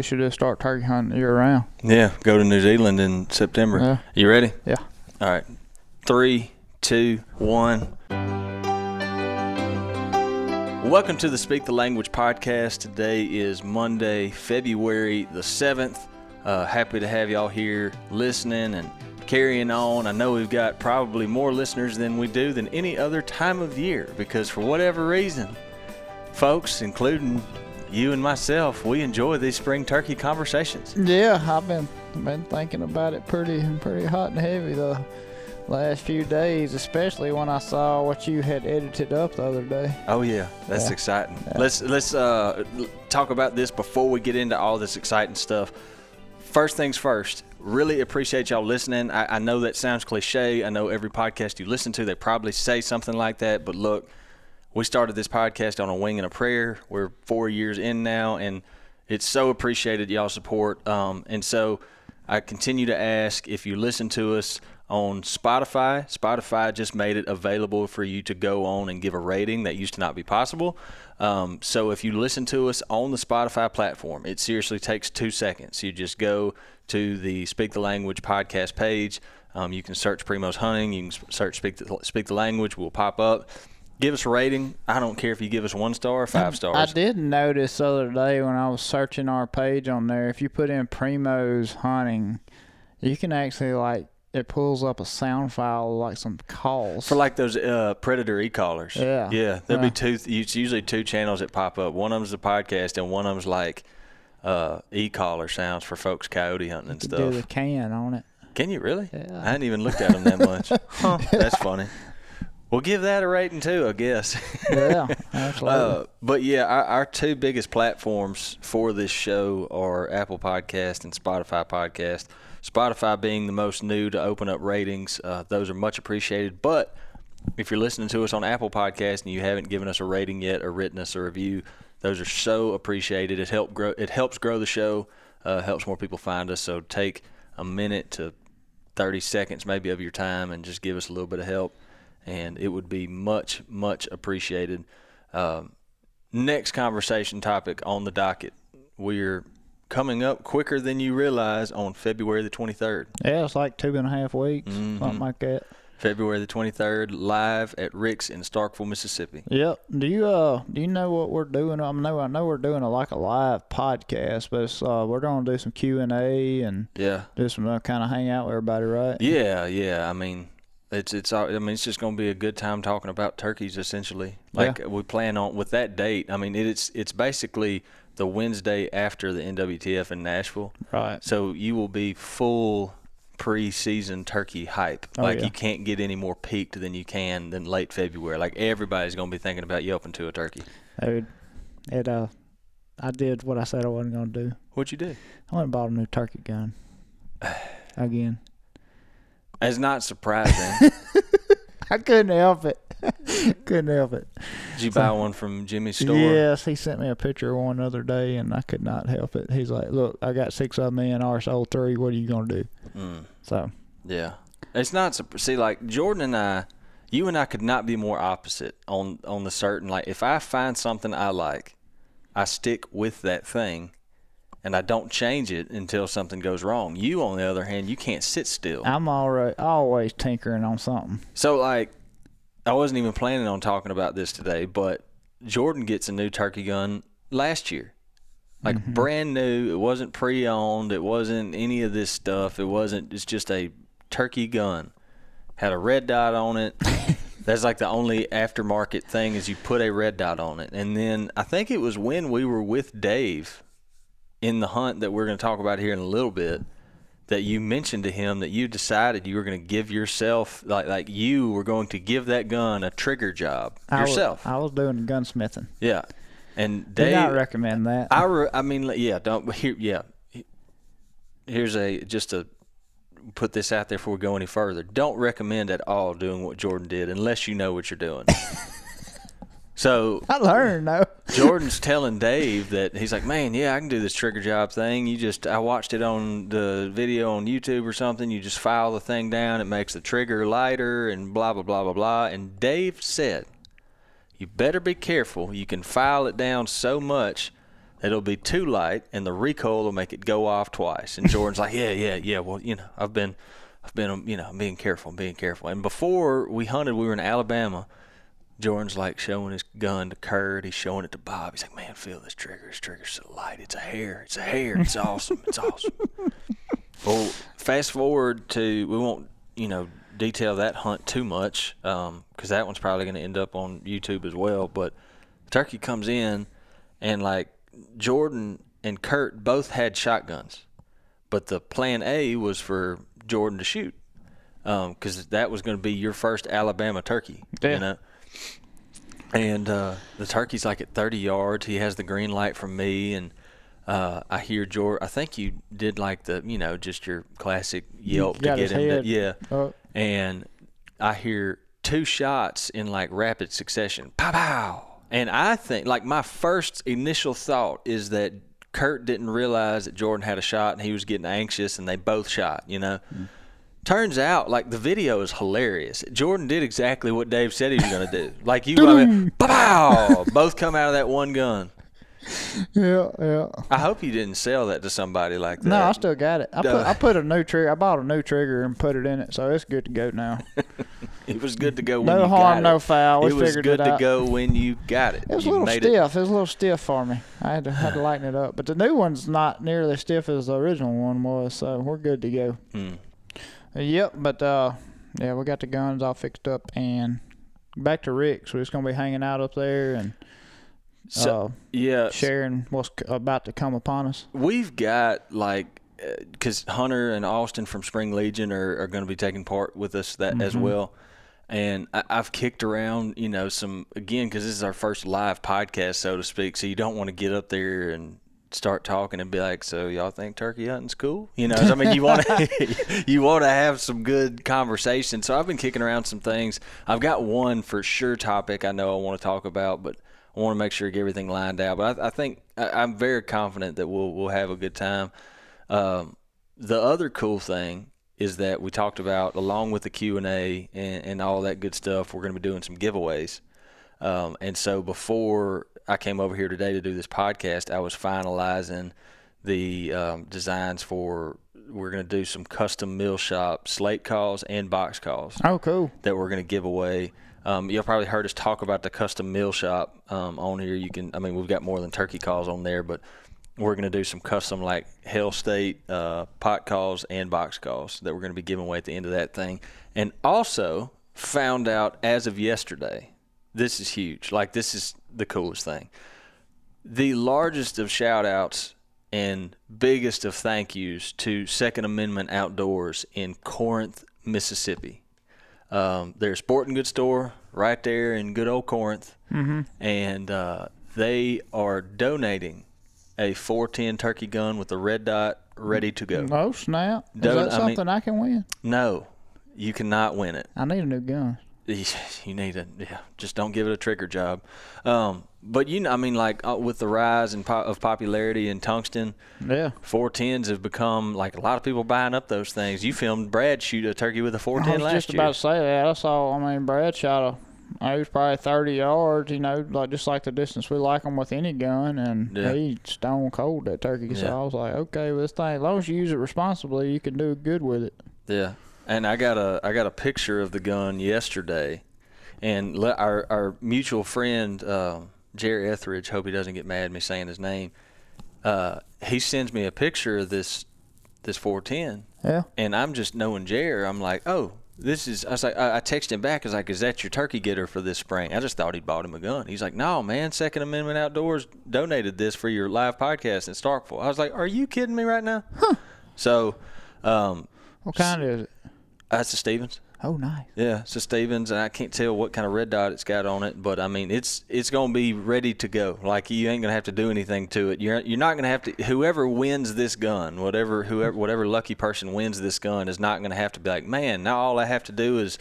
we should just start turkey hunting year round. Yeah, go to New Zealand in September. Yeah. You ready? Yeah. All right. Three, two, one. Welcome to the Speak the Language podcast. Today is Monday, February the 7th. Uh, happy to have y'all here listening and carrying on. I know we've got probably more listeners than we do than any other time of year because, for whatever reason, folks, including you and myself, we enjoy these spring turkey conversations. Yeah, I've been been thinking about it pretty pretty hot and heavy the last few days, especially when I saw what you had edited up the other day. Oh yeah, that's Yeah. exciting. Let's let's uh, talk about this before we get into all this exciting stuff. First things first. Really appreciate y'all listening. I, I know that sounds cliche. I know every podcast you listen to, they probably say something like that. But look, we started this podcast on a wing and a prayer. We're four years in now, and it's so appreciated y'all support. Um, and so I continue to ask if you listen to us on Spotify. Spotify just made it available for you to go on and give a rating that used to not be possible. Um, so if you listen to us on the Spotify platform, it seriously takes two seconds. You just go to the Speak the Language podcast page. Um, you can search Primos Hunting. You can search Speak the, Speak the Language. Will pop up. Give us a rating. I don't care if you give us one star or five stars. I did notice the other day when I was searching our page on there, if you put in Primos hunting, you can actually like it pulls up a sound file like some calls. For like those uh, predator e-collars. Yeah. Yeah. There'll Yeah. be two. It's usually two channels that pop up. One of them's the podcast, and one of them's like uh, e-collar sounds for folks coyote hunting and stuff. do the can on it. Can you really? Yeah. I hadn't even looked at them that much. huh, That's funny. We'll give that a rating too, I guess. Yeah, absolutely. Uh, but yeah, our, our two biggest platforms for this show are Apple Podcast and Spotify Podcast. Spotify being the most new to open up ratings, uh, those are much appreciated. But if you're listening to us on Apple Podcast and you haven't given us a rating yet or written us a review, those are so appreciated. It help grow. It helps grow the show. Uh, helps more people find us. So take a minute to 30 seconds maybe of your time and just give us a little bit of help and it would be much much appreciated um, next conversation topic on the docket we're coming up quicker than you realize on february the 23rd yeah, it's like two and a half weeks, Mm-hmm. something like that. february the 23rd live at rick's in starkville mississippi Yep. Do you uh do you know what we're doing? I know I know we're doing a like a live podcast, but it's, uh, we're gonna do some Q and A and yeah do some uh, kind of hang out with everybody, right? yeah yeah i mean it's it's all- I mean it's just going to be a good time talking about turkeys essentially. Like we plan on with that date. I mean it's it's basically the Wednesday after the NWTF in Nashville. Right. So you will be full preseason turkey hype. Oh, like yeah. you can't get any more peaked than you can than late February. Like everybody's going to be thinking about yelping to a turkey. Dude, it uh, I did what I said I wasn't gonna do. What'd you do? I went and bought a new turkey gun. Again. It's not surprising. I couldn't help it. couldn't help it. Did you buy one from Jimmy's store? Yes, he sent me a picture of one the other day, and I could not help it. He's like, "Look, I got six of them in. Ours sold three. What are you gonna do?" Mm. So Yeah, it's not. See, like Jordan and I, you and I could not be more opposite on on the certain. Like, if I find something I like, I stick with that thing, and I don't change it until something goes wrong. You, on the other hand, you can't sit still. I'm already always tinkering on something. So, like, I wasn't even planning on talking about this today, but Jordan gets a new turkey gun last year. Like mm-hmm. brand new. It wasn't pre owned. It wasn't any of this stuff. It wasn't it's just a turkey gun. Had a red dot on it. That's like the only aftermarket thing is you put a red dot on it. And then I think it was when we were with Dave in the hunt that we're going to talk about here in a little bit that you mentioned to him that you decided you were going to give yourself like like you were going to give that gun a trigger job I was- yourself. I was doing gunsmithing. yeah. And Did Dave not recommend that. I, re- I mean, yeah, don't. Here, yeah. Here's a just to put this out there before we go any further. Don't recommend at all doing what Jordan did unless you know what you're doing. so I learned though. Jordan's telling Dave that he's like, man, yeah, I can do this trigger job thing. You just, I watched it on the video on YouTube or something. You just file the thing down, it makes the trigger lighter, and blah blah blah blah blah. And Dave said, you better be careful. You can file it down so much that It'll be too light, and the recoil will make it go off twice. And Jordan's like, yeah, yeah, yeah. Well, you know, I've been, I've been, you know, being careful, being careful. And before we hunted, we were in Alabama. Jordan's like showing his gun to Kurt. He's showing it to Bob. He's like, man, feel this trigger. This trigger's so light. It's a hair. It's a hair. It's awesome. It's awesome. well, fast forward to we won't, you know, detail that hunt too much because um, that one's probably going to end up on YouTube as well. But turkey comes in, and like Jordan and Kurt both had shotguns, but the plan A was for Jordan to shoot because um, that was going to be your first Alabama turkey. Yeah. You know? And uh, the turkey's like at 30 yards. He has the green light from me, and uh, I hear Jordan. I think you did like the, you know, just your classic yelp to get him. To, yeah. up. And I hear two shots in like rapid succession. Pow pow. And I think like my first initial thought is that Kurt didn't realize that Jordan had a shot and he was getting anxious and they both shot, you know. Turns out like the video is hilarious. Jordan did exactly what Dave said he was going to do. Like you I mean, pow. Both come out of that one gun. Yeah, yeah. I hope you didn't sell that to somebody like that. No, I still got it. I put I put a new trigger. I bought a new trigger and put it in it, so it's good to go now. it was good to go when No you harm, got no foul. We it was good it to go when you got it. It was a little stiff. it It. was a little stiff for me. I had to had to lighten it up. But the new one's not nearly as stiff as the original one was, so we're good to go. Hmm. Yep, but uh, yeah, we got the guns all fixed up and back to Rick's. We're just gonna be hanging out up there and So, uh, yeah, sharing what's about to come upon us. we've got like because Hunter and Austin from Spring Legion are, are going to be taking part with us that as Mm-hmm. well. And I, I've kicked around, you know, some again because this is our first live podcast, so to speak. So you don't want to get up there and start talking and be like, "So y'all think turkey hunting's cool?" You know, I mean, you want to you want to have some good conversation. So I've been kicking around some things. I've got one for sure topic I know I want to talk about, but I want to make sure I get everything lined out. But I, I think I, I'm very confident that we'll we'll have a good time. Um, the other cool thing is that we talked about along with the Q and A and all that good stuff. We're going to be doing some giveaways. Um, and so before I came over here today to do this podcast, I was finalizing the um, designs for. We're going to do some custom mill shop slate calls and box calls Oh, cool. that we're going to give away. Um, you'll probably heard us talk about the custom mill shop um, on here. You can, I mean, we've got more than turkey calls on there, but we're going to do some custom like Hail State uh, pot calls and box calls that we're going to be giving away at the end of that thing. And also found out as of yesterday, this is huge. Like this is the coolest thing. The largest of shout outs and biggest of thank yous to Second Amendment Outdoors in Corinth, Mississippi um, their sporting goods store right there in good old Corinth, mm-hmm. and uh, they are donating a 410 turkey gun with a red dot ready to go. Oh snap! Is that I mean- something I can win? No, you cannot win it. I need a new gun. You need a yeah. Just don't give it a trigger job. Um, but you know, I mean, like uh, with the rise in po- of popularity in tungsten, Yeah. 410s have become like a lot of people buying up those things. You filmed Brad shoot a turkey with a 410 last year. I was just year. about to say that. I saw. I mean, Brad shot a. He was probably 30 yards. You know, like just like the distance we like them with any gun, and Yeah. he stone cold that turkey. So Yeah. I was like, okay, well, this thing, as long as you use it responsibly, you can do good with it. Yeah, and I got a I got a picture of the gun yesterday, and le- our our mutual friend uh, Jerry Etheridge. Hope he doesn't get mad at me saying his name. Uh, he sends me a picture of this this 410, Yeah. and I'm just knowing Jerry. I'm like, oh, this is. I was like, I, I texted him back. I was like, is that your turkey getter for this spring? I just thought he'd bought him a gun. He's like, no, man. Second Amendment Outdoors donated this for your live podcast in Starkville. I was like, are you kidding me right now? Huh. So, um, What kind is it? Uh, that's a Stevens. Oh, nice. Yeah, it's a Stevens, and I can't tell what kind of red dot it's got on it, but I mean, it's it's gonna be ready to go. Like you ain't gonna have to do anything to it. You're you're not gonna have to. Whoever wins this gun, whatever whoever whatever lucky person wins this gun, is not gonna have to be like, man, now all I have to do is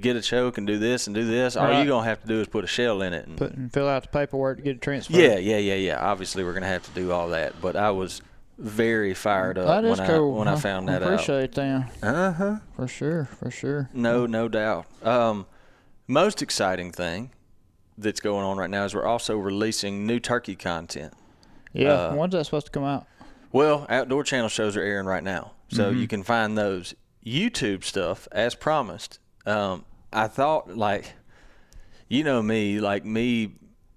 get a choke and do this and do this. All Right. you're gonna have to do is put a shell in it. And, Put and fill out the paperwork to get it transferred. yeah, yeah, yeah, yeah. Obviously, we're gonna have to do all that, but I was very fired up That is when cool. I when I found that out. appreciate them Uh huh. for sure, for sure. No, no doubt. Um, most exciting thing that's going on right now is we're also releasing new turkey content. Yeah. Uh, When's that supposed to come out? Well, Outdoor Channel shows are airing right now, so Mm-hmm. you can find those YouTube stuff as promised. Um, I thought like, you know me, like me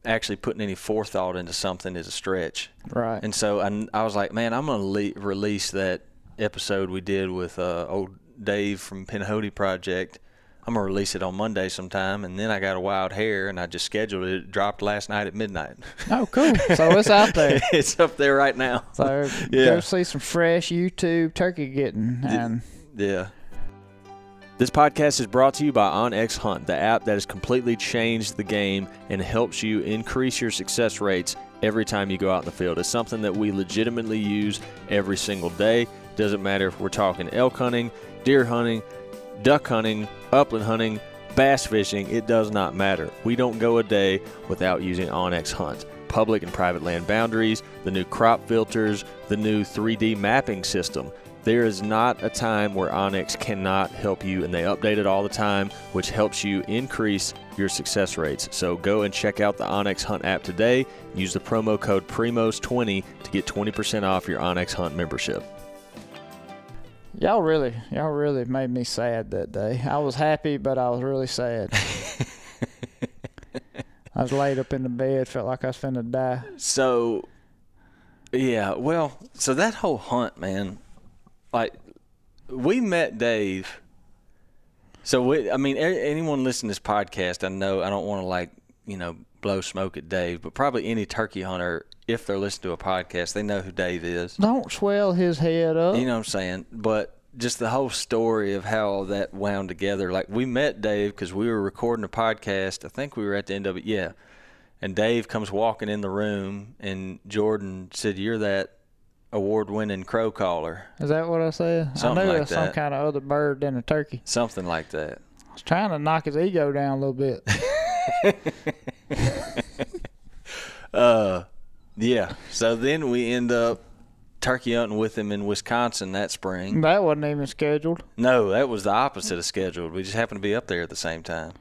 actually putting any forethought into something is a stretch. Right. And so I, I was like, man, I'm gonna le- release that episode we did with uh, old Dave from Pinhoti Project. I'm gonna release it on Monday sometime, and then I got a wild hair, and I just scheduled it. It dropped last night at midnight. oh, cool. So it's out there. it's up there right now. So Yeah. go see some fresh YouTube turkey getting and Yeah. This podcast is brought to you by OnX Hunt, the app that has completely changed the game and helps you increase your success rates every time you go out in the field. It's something that we legitimately use every single day. Doesn't matter if we're talking elk hunting, deer hunting, duck hunting, upland hunting, bass fishing, it does not matter. We don't go a day without using OnX Hunt. Public and private land boundaries, the new crop filters, the new 3D mapping system. There is not a time where OnX cannot help you, and they update it all the time, which helps you increase your success rates. So go and check out the OnX Hunt app today. Use the promo code PRIMOS20 to get 20% off your OnX Hunt membership. y'all really y'all really made me sad that day. I was happy, but I was really sad. I was laid up in the bed, felt like I was finna die. So, yeah, well, so that whole hunt, man, like we met Dave. So we, I mean, anyone listening to this podcast, I know I don't want to like you know blow smoke at Dave, but probably any turkey hunter, if they're listening to a podcast, they know who Dave is. Don't swell his head up. You know what I'm saying? But just the whole story of how all that wound together. Like we met Dave because we were recording a podcast. I think we were at the end of it. Yeah. And Dave comes walking in the room, and Jordan said, "You're that award-winning crow caller." Is that what I said? Something I knew like it was some that. kind of other bird than a turkey. Something like that. I was trying to knock his ego down a little bit. Uh, yeah. So then we end up turkey hunting with him in Wisconsin that spring. that wasn't even scheduled. No, that was the opposite of scheduled. We just happened to be up there at the same time.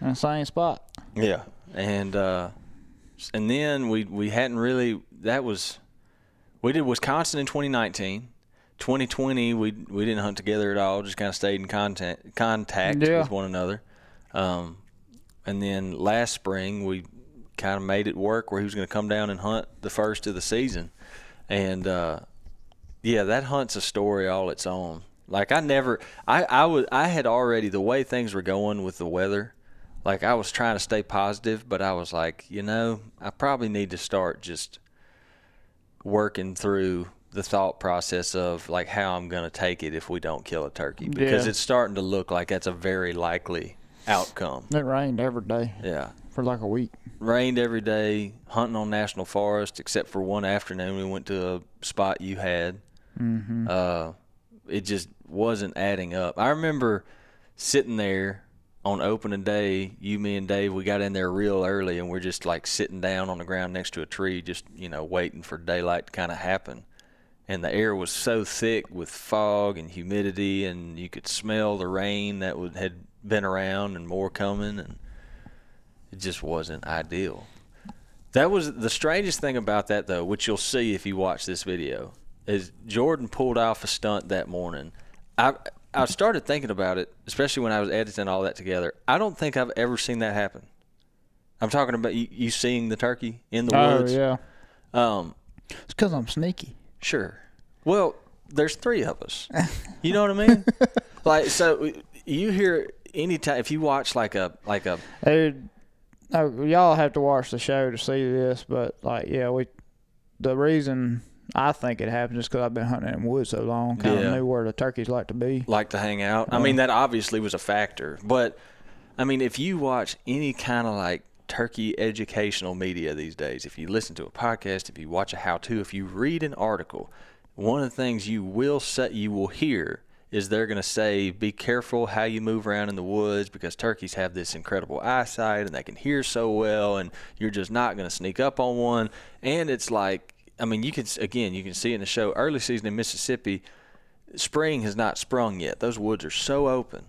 In the same spot. Yeah, and uh, and then we we hadn't really. That was we did Wisconsin in 2019. 2020 we we didn't hunt together at all. Just kind of stayed in contact contact Yeah. with one another. Um, and then last spring we kind of made it work where he was going to come down and hunt the first of the season, and uh, yeah, that hunt's a story all its own. Like I never, I I was I had already the way things were going with the weather. Like I was trying to stay positive, but I was like, you know, I probably need to start just working through the thought process of like how I'm going to take it if we don't kill a turkey because Yeah. it's starting to look like that's a very likely outcome. It rained every day Yeah. for like a week. Rained every day, hunting on national forest, except for one afternoon we went to a spot you had. Mm-hmm. Uh, it just wasn't adding up. I remember sitting there on opening day, you, me, and Dave, we got in there real early and we're just like sitting down on the ground next to a tree, just, you know, waiting for daylight to kind of happen. And the air was so thick with fog and humidity, and you could smell the rain that would, had been around and more coming, and it just wasn't ideal. That was the strangest thing about that, though, which you'll see if you watch this video, is Jordan pulled off a stunt that morning. I I started thinking about it, especially when I was editing all that together. I don't think I've ever seen that happen. I'm talking about you, you seeing the turkey in the Oh woods. yeah, Um, it's because I'm sneaky. Sure. Well, there's three of us. You know what I mean? like so you hear anytime if you watch like a like a Dude, oh, y'all have to watch the show to see this, but like, yeah, we. The reason I think it happened is because I've been hunting in the woods so long, kind of Yeah. knew where the turkeys like to be. like to hang out. I mean that obviously was a factor, but I mean if you watch any kind of like turkey educational media these days, if you listen to a podcast, if you watch a how to, if you read an article, one of the things you will say you will hear is they're going to say be careful how you move around in the woods because turkeys have this incredible eyesight and they can hear so well and you're just not going to sneak up on one and it's like I mean you can again you can see in the show early season in Mississippi spring has not sprung yet. Those woods are so open.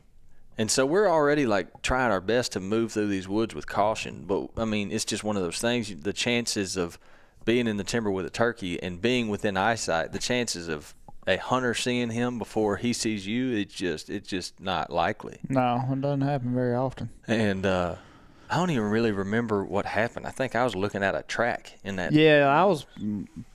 And so we're already like trying our best to move through these woods with caution. But I mean, it's just one of those things. The chances of being in the timber with a turkey and being within eyesight, the chances of a hunter seeing him before he sees you, it's just it's just not likely. No, it doesn't happen very often. And uh, I don't even really remember what happened. I think I was looking at a track in that. Yeah, I was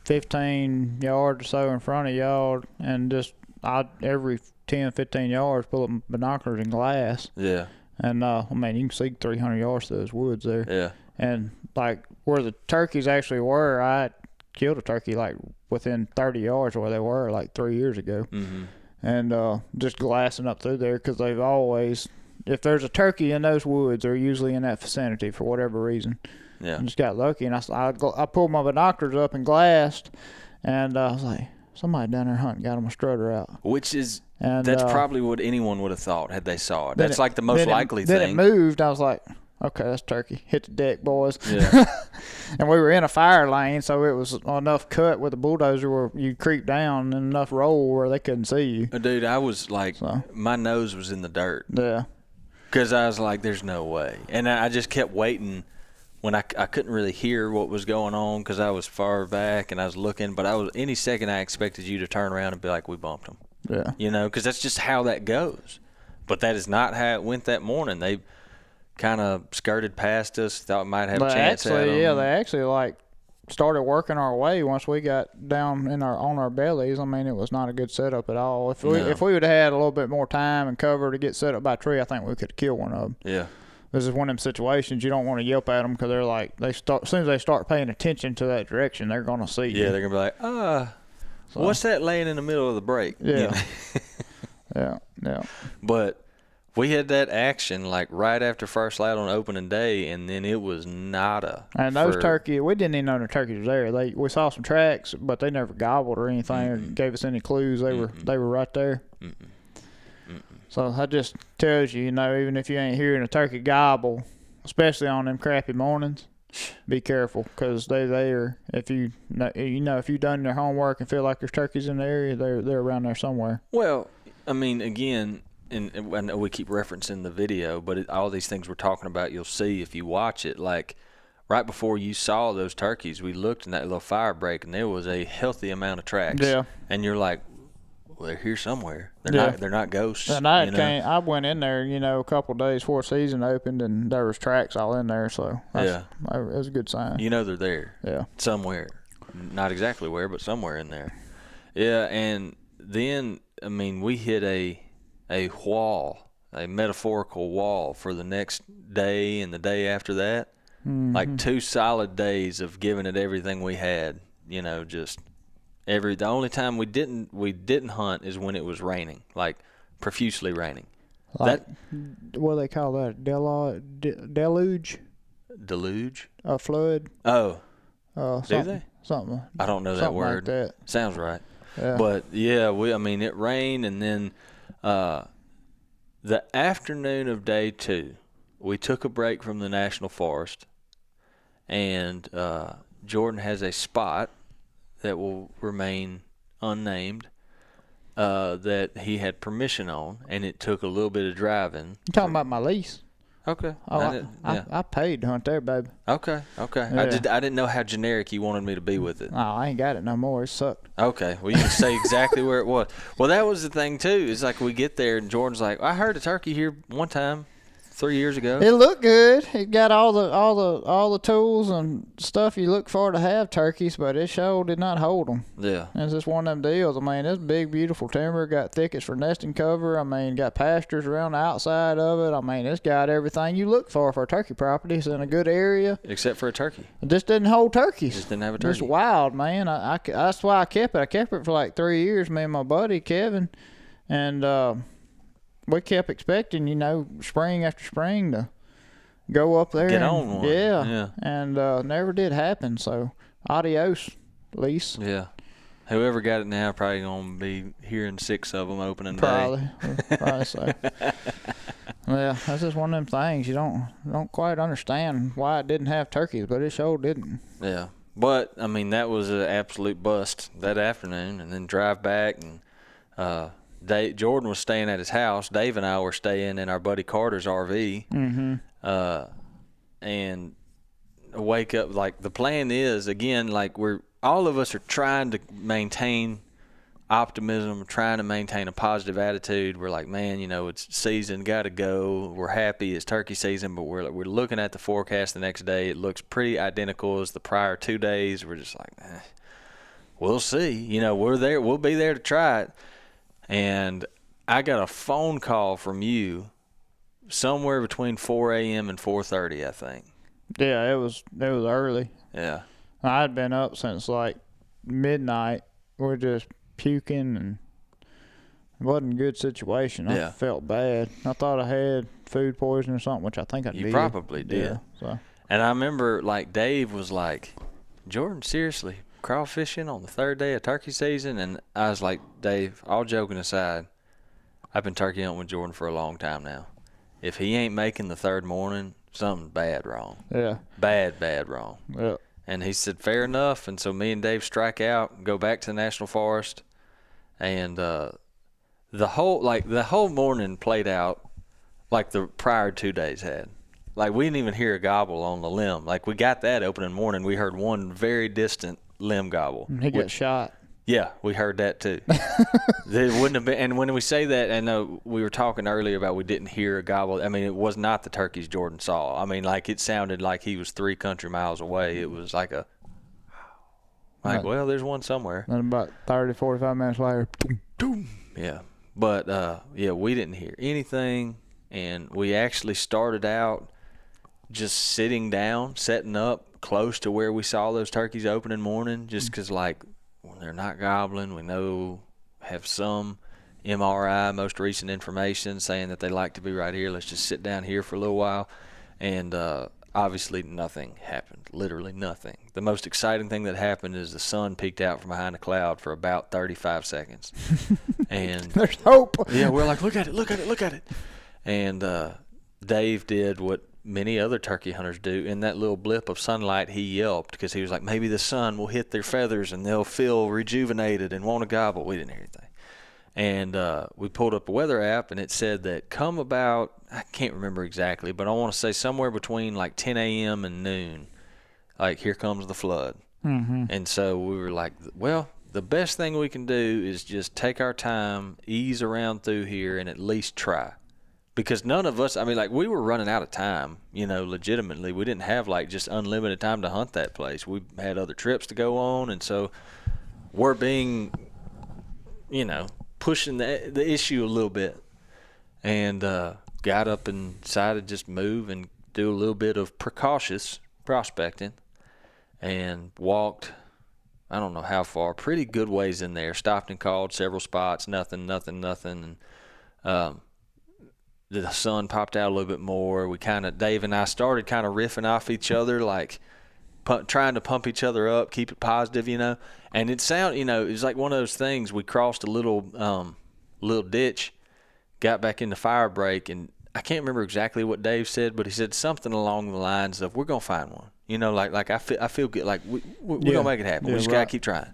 15 yards or so in front of y'all, and just I every 10, 15 yards pull up binoculars and glass, Yeah. and uh, I mean you can see 300 yards through those woods there. Yeah. and like where the turkeys actually were, I killed a turkey like within 30 yards of where they were like three years ago, Mm-hmm. and uh, just glassing up through there because they've always, if there's a turkey in those woods, they're usually in that vicinity for whatever reason. Yeah. I just got lucky, and I, I, I pulled my binoculars up and glassed, and uh, I was like, somebody down there hunting got them a strutter out. Which is And that's uh, probably what anyone would have thought had they saw it. That's it- like the most then it- likely then thing. it moved. I was like, okay, that's turkey. Hit the deck, boys. Yeah. and we were in a fire lane, so it was enough cut with the bulldozer where you creep down and enough roll where they couldn't see you. Dude, I was like, So. my nose was in the dirt Yeah. Because I was like, there's no way. And I I just kept waiting when I, I couldn't really hear what was going on because I was far back and I was looking. But I was any second I expected you to turn around and be like, we bumped them. Yeah. You know, because that's just how that goes. But that is not how it went that morning. They kind of skirted past us, thought we might have a But chance at actually, yeah, 'em. they actually like started working our way once we got down in our on our bellies. I mean, it was not a good setup at all. If we No. if we would have had a little bit more time and cover to get set up by a tree, I think we could have killed one of them. yeah. This is one of them situations you don't want to yelp at them because they're like they start as soon as they start paying attention to that direction, they're gonna see you. Yeah, they're gonna be like, ah, So- what's that laying in the middle of the break? You Yeah. know? yeah, yeah. But we had that action like right after first light on opening day, and then it was nada. And those for- turkey, we didn't even know the turkeys were there. They we saw some tracks, but they never gobbled or anything or gave us any clues. They were they were right there. So that just tells you, you know, even if you ain't hearing a turkey gobble, especially on them crappy mornings, be careful because they there. If you know, you know, if you done your homework and feel like there's turkeys in the area, they're they're around there somewhere. Well, I mean, again, and, and I know we keep referencing the video, but it, all these things we're talking about, you'll see if you watch it. Like right before you saw those turkeys, we looked in that little fire break, and there was a healthy amount of tracks. Yeah. And you're like, well, they're here somewhere. They're Yeah. not. They're not ghosts. And I you know? came, I went in there, you know, a couple days before season opened, and there was tracks all in there. So that's, Yeah. that was a good sign. You know they're there. Yeah. somewhere, not exactly where, but somewhere in there. Yeah, and then I mean we hit a a wall, a metaphorical wall for the next day and the day after that. Mm-hmm. Like two solid days of giving it everything we had. You know, just every. The only time we didn't we didn't hunt is when it was raining, like profusely raining. Like, what do they call that? Delu- de- deluge, deluge. a flood. Oh, Uh, do something, they? Something. I don't know that word. Like that. Sounds right. Yeah. But yeah, we I mean it rained and then uh, the afternoon of day two, we took a break from the national forest, and uh, Jordan has a spot that will remain unnamed uh, that he had permission on, and it took a little bit of driving. you talking about my lease? Okay. Oh, I I, didn't- I. I paid to hunt there, baby. okay. Okay. I did. I didn't know how generic he wanted me to be with it. Oh, I ain't got it no more. It sucked. Okay, well you can say exactly where it was. Well, that was the thing too. It's like we get there and Jordan's like, "I heard a turkey here one time, three years ago." It looked good. It got all the all the all the tools and stuff you look for to have turkeys, but it sure did not hold them. yeah, It's just one of them deals. I mean, it's big, beautiful timber. Got thickets for nesting cover. I mean, got pastures around the outside of it. I mean, it's got everything you look for for a turkey property. It's in a good area. except for a turkey. It just didn't hold turkeys. Just didn't have a Just turkey. wild, man. I, I, that's why I kept it. I kept it for like three years, me and my buddy Kevin, and uh, we kept expecting, you know, spring after spring to go up there. Get and- on one. Yeah. Yeah. And uh, never did happen. So adios, lease. Yeah. Whoever got it now probably gonna be hearing six of them opening day. Probably. Probably so. Yeah, that's just one of them things you don't don't quite understand why it didn't have turkeys, but it sure didn't. Yeah, but I mean that was an absolute bust that afternoon, and then drive back and uh, Dave, Jordan was staying at his house. Dave and I were staying in our buddy Carter's RV. Mm-hmm. uh, and wake up like the plan is again like we're all of us are trying to maintain optimism, trying to maintain a positive attitude. We're like, man, you know, it's season, got to go. We're happy it's turkey season, but we're we're looking at the forecast the next day. It looks pretty identical as the prior two days. We're just like, eh, we'll see. You know, we're there. We'll be there to try it. And I got a phone call from you somewhere between 4 a.m. and 4:30, I think. Yeah, it was it was early. Yeah. I'd been up since like midnight. We're just puking and it wasn't a good situation. I Yeah. felt bad. I thought I had food poisoning or something, which I think I You did. You probably did. Yeah. So And I remember like Dave was like, Jordan, seriously, crawfishing on the third day of turkey season? And I was like, Dave, all joking aside, I've been turkey hunting with Jordan for a long time now. If he ain't making the third morning, something bad wrong. yeah, Bad, bad wrong. yeah. And he said, fair enough. And so me and Dave strike out, go back to the national forest, and uh, the whole like the whole morning played out like the prior two days had. Like we didn't even hear a gobble on the limb. Like we got that opening morning, we heard one very distant limb gobble. He got which- shot. yeah, we heard that too. there wouldn't have been, and when we say that, I know we were talking earlier about we didn't hear a gobble. I mean, it was not the turkeys Jordan saw. I mean, like it sounded like he was three country miles away. It was like a, like, Right. well, there's one somewhere. And about 30, 45 minutes later, boom. Yeah, but uh, yeah, we didn't hear anything, and we actually started out just sitting down, setting up close to where we saw those turkeys opening morning, just because like when they're not gobbling, we know have some MRI, most recent information saying that they like to be right here. Let's just sit down here for a little while, and uh, obviously nothing happened. Literally nothing. The most exciting thing that happened is the sun peeked out from behind a cloud for about 35 seconds, and There's hope. yeah, we're like, look at it, look at it, look at it. And uh, Dave did what many other turkey hunters do. In that little blip of sunlight, he yelped because he was like, maybe the sun will hit their feathers and they'll feel rejuvenated and want to gobble. We didn't hear anything. And uh, we pulled up a weather app and it said that come about, I can't remember exactly, but I want to say somewhere between like 10 a.m. and noon, like here comes the flood. Mm-hmm. And so we were like, well, the best thing we can do is just take our time, ease around through here, and at least try. Because none of us, I mean, like, we were running out of time, you know, legitimately. We didn't have, like, just unlimited time to hunt that place. We had other trips to go on. And so we're being, you know, pushing the, the issue a little bit. And uh, got up and decided to just move and do a little bit of precautious prospecting and walked I don't know how far, pretty good ways in there. Stopped and called several spots, nothing, nothing, nothing. And um, the sun popped out a little bit more. We kind of, Dave and I started kind of riffing off each other, like trying to pump each other up, keep it positive, you know. And it sound, you know, it was like one of those things. We crossed a little, um, little ditch, got back in the fire break, and I can't remember exactly what Dave said, but he said something along the lines of, "We're gonna find one." You know, like like I feel I feel good. Like we, we, we're Yeah. gonna make it happen. we Yeah, just gotta keep trying.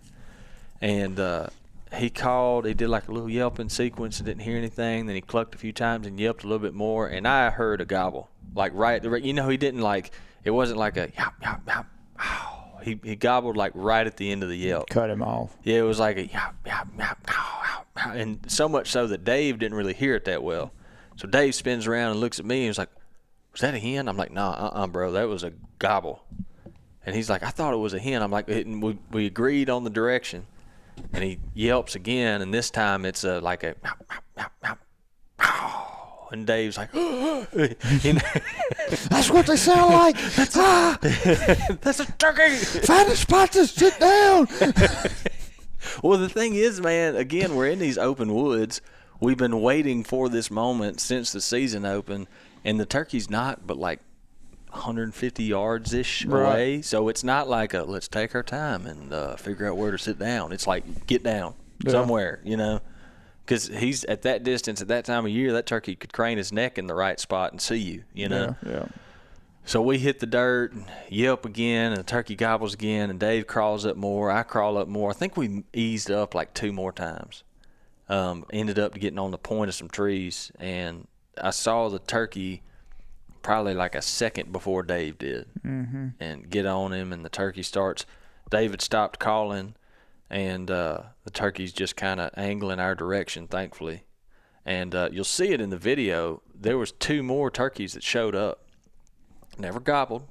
And uh, he called. He did like a little yelping sequence. and didn't hear anything. Then he clucked a few times and yelped a little bit more. And I heard a gobble, like right. The, you know, he didn't like. It wasn't like a yap yap yap. Ow. He he gobbled like right at the end of the yelp. Cut him off. Yeah, it was like a yap, yap, yap, ow. and so much so that Dave didn't really hear it that well. So Dave spins around and looks at me and was like, "Was that a hen?" I'm like, "Nah, uh, uh bro, that was a gobble." And he's like, "I thought it was a hen." I'm like, and we we agreed on the direction, and he yelps again, and this time it's a like a and Dave's like, you know, That's what they sound like. ah, "That's a turkey." find a spot to sit down. Well, the thing is, man, again, we're in these open woods. We've been waiting for this moment since the season opened, and the turkey's not but like 150 yards ish Right. away. So it's not like a let's take our time and uh, figure out where to sit down. It's like get down Yeah. somewhere, you know. Because he's at that distance at that time of year, that turkey could crane his neck in the right spot and see you, you know. Yeah, yeah. So we hit the dirt, and yelp again, and the turkey gobbles again, and Dave crawls up more. I crawl up more. I think we eased up like two more times. Um, ended up getting on the point of some trees, and I saw the turkey probably like a second before Dave did, mm-hmm. and get on him, and the turkey starts. David stopped calling, and uh, the turkey's just kind of angling our direction, thankfully. And uh, you'll see it in the video. There was two more turkeys that showed up. Never gobbled,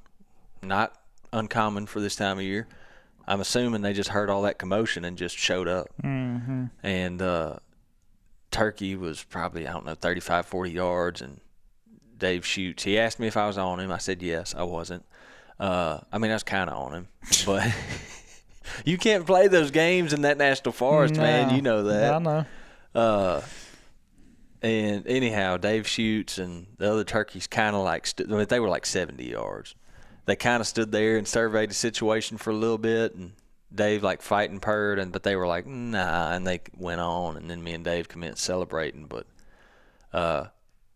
not uncommon for this time of year. I'm assuming they just heard all that commotion and just showed up. Mm-hmm. And uh, turkey was probably I don't know 35, 40 yards, and Dave shoots. He asked me if I was on him. I said yes. I wasn't. Uh, I mean, I was kind of on him, but you can't play those games in that national forest, man. You know that. I know. Uh, and anyhow, Dave shoots, and the other turkeys kind of like st- I mean, they were like 70 yards. They kind of stood there and surveyed the situation for a little bit, and Dave like fighting purred, and but they were like nah, and they went on, and then me and Dave commenced celebrating. But uh,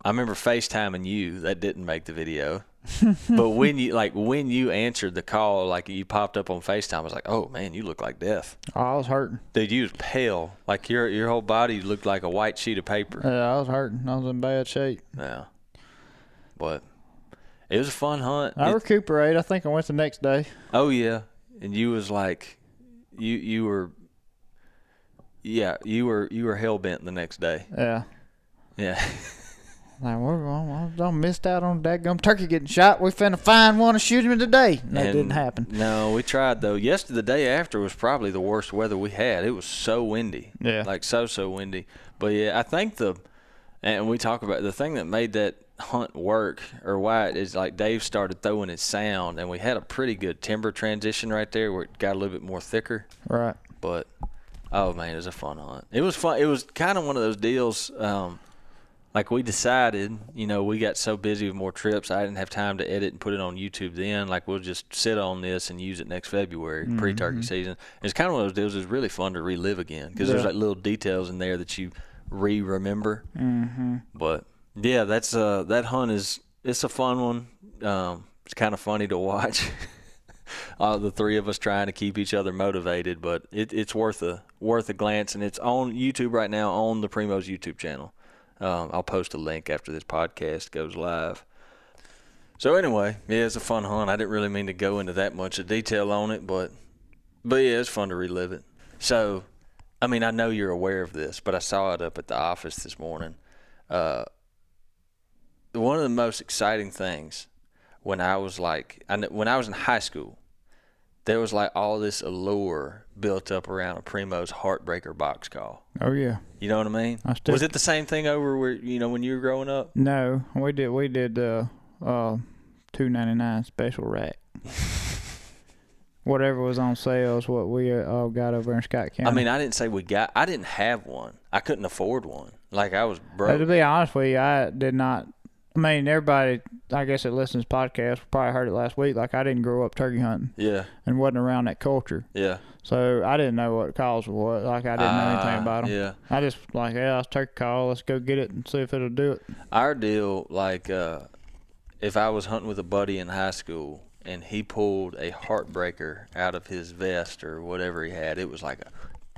I remember FaceTiming you. That didn't make the video. but when you like when you answered the call, like you popped up on FaceTime, I was like, "Oh man, you look like death." Oh, I was hurting. Dude, you was pale. Like your your whole body looked like a white sheet of paper. Yeah, I was hurting. I was in bad shape. Yeah. But it was a fun hunt. I It- recuperated. I think I went the next day. oh yeah. And you was like you you were yeah, you were you were hell bent the next day. Yeah. Yeah. Like, we're, I don't missed out on that gum turkey getting shot. We finna find one and shoot him today. And that And didn't happen. No, we tried though. Yesterday, the day after was probably the worst weather we had. It was so windy. Yeah. Like so so windy. But yeah, I think the and we talk about the thing that made that hunt work or why it is like Dave started throwing his sound and we had a pretty good timber transition right there where it got a little bit more thicker. Right. But oh man, it was a fun hunt. It was fun. It was kind of one of those deals. Um, like we decided, you know, we got so busy with more trips, I didn't have time to edit and put it on YouTube. Then, like, we'll just sit on this and use it next February, pre-turkey season. It's kind of one of those deals. It's really fun to relive again because there's like little details in there that you re-remember. Mm-hmm. But yeah, that's uh that hunt is it's a fun one. Um, it's kind of funny to watch. uh, the three of us trying to keep each other motivated, but it, it's worth a worth a glance, and it's on YouTube right now on the Primos YouTube channel. Um, I'll post a link after this podcast goes live. So anyway, yeah, it's a fun hunt. I didn't really mean to go into that much of detail on it, but but yeah, it's fun to relive it. So, I mean, I know you're aware of this, but I saw it up at the office this morning. Uh, one of the most exciting things when I was like, I when I was in high school, there was like all this allure built up around a Primos Heartbreaker box call. Oh yeah. You know what I mean? I still- was it the same thing over where you know when you were growing up? No, we did. We did uh, uh, two ninety nine special rack. Whatever was on sale is what we uh, all got over in Scott County. I mean, I didn't say we got. I didn't have one. I couldn't afford one. Like I was But broke. to be honest with you, I did not. I mean, everybody, I guess, that listens podcast probably heard it last week. Like, I didn't grow up turkey hunting Yeah, and wasn't around that culture. yeah. So I didn't know what calls were. Like, I didn't know anything Ah, about them. Yeah. I just, like, yeah, it's turkey call. Let's go get it and see if it'll do it. Our deal, like, uh, if I was hunting with a buddy in high school and he pulled a heartbreaker out of his vest or whatever he had, it was like, a,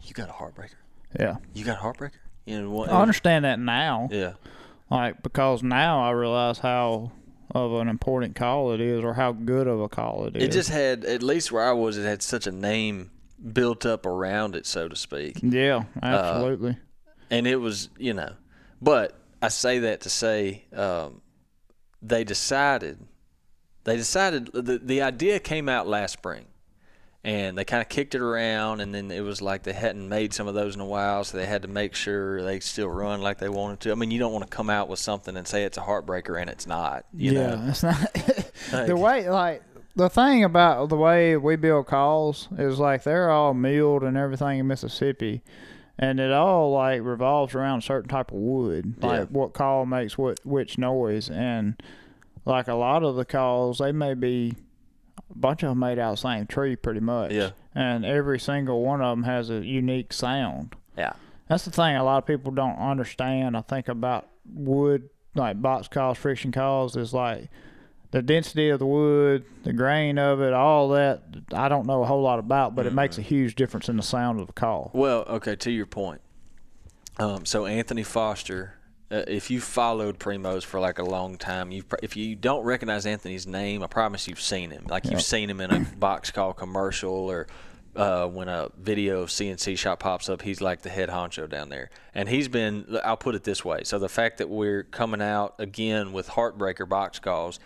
"You got a heartbreaker? Yeah. You got a heartbreaker?" You know what? I understand that now. Yeah, Like, because now I realize how of an important call it is or how good of a call it is. it just had at least where I was, it had such a name built up around it, so to speak. Yeah, Uh, absolutely. and it was you know but i say that to say um, they decided they decided the, the idea came out last spring and they kind of kicked it around and then it was like they hadn't made some of those in a while so they had to make sure they still run like they wanted to. I mean you don't want to come out with something and say it's a heartbreaker and it's not you yeah, know? it's not. Like- the way like the thing about the way we build calls is like they're all milled and everything in Mississippi, and it all like revolves around a certain type of wood, like Yeah. what call makes what which noise, and like a lot of the calls they may be bunch of them made out of the same tree pretty much, Yeah. and every single one of them has a unique sound. yeah That's the thing a lot of people don't understand. I think about wood, like box calls, friction calls, is like the density of the wood, the grain of it, all that. I don't know a whole lot about, but it makes a huge difference in the sound of the call. Well, okay, to your point. Um, so Anthony Foster uh, if you followed Primos for like a long time, you if you don't recognize Anthony's name, I promise you've seen him. Like you've seen him in a box call commercial or uh, when a video of CNC shop pops up, he's like the head honcho down there. And he's been, I'll put it this way. So the fact that we're coming out again with Heartbreaker box calls,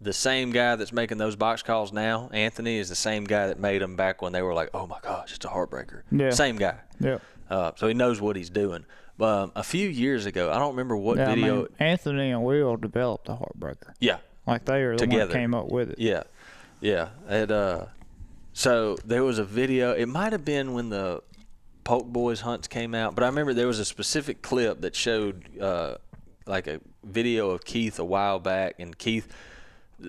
the same guy that's making those box calls now, Anthony, is the same guy that made them back when they were like, oh my gosh, it's a Heartbreaker. Yeah. Same guy. Yeah. Uh, so he knows what he's doing. Um, a few years ago, I don't remember what Yeah, I video. mean, Anthony and Will developed the Heartbreaker. yeah, Like they are the one that came up with it. Yeah, yeah. It uh, so there was a video. It might have been when the Polk Boys hunts came out, but I remember there was a specific clip that showed uh, like a video of Keith a while back, and Keith.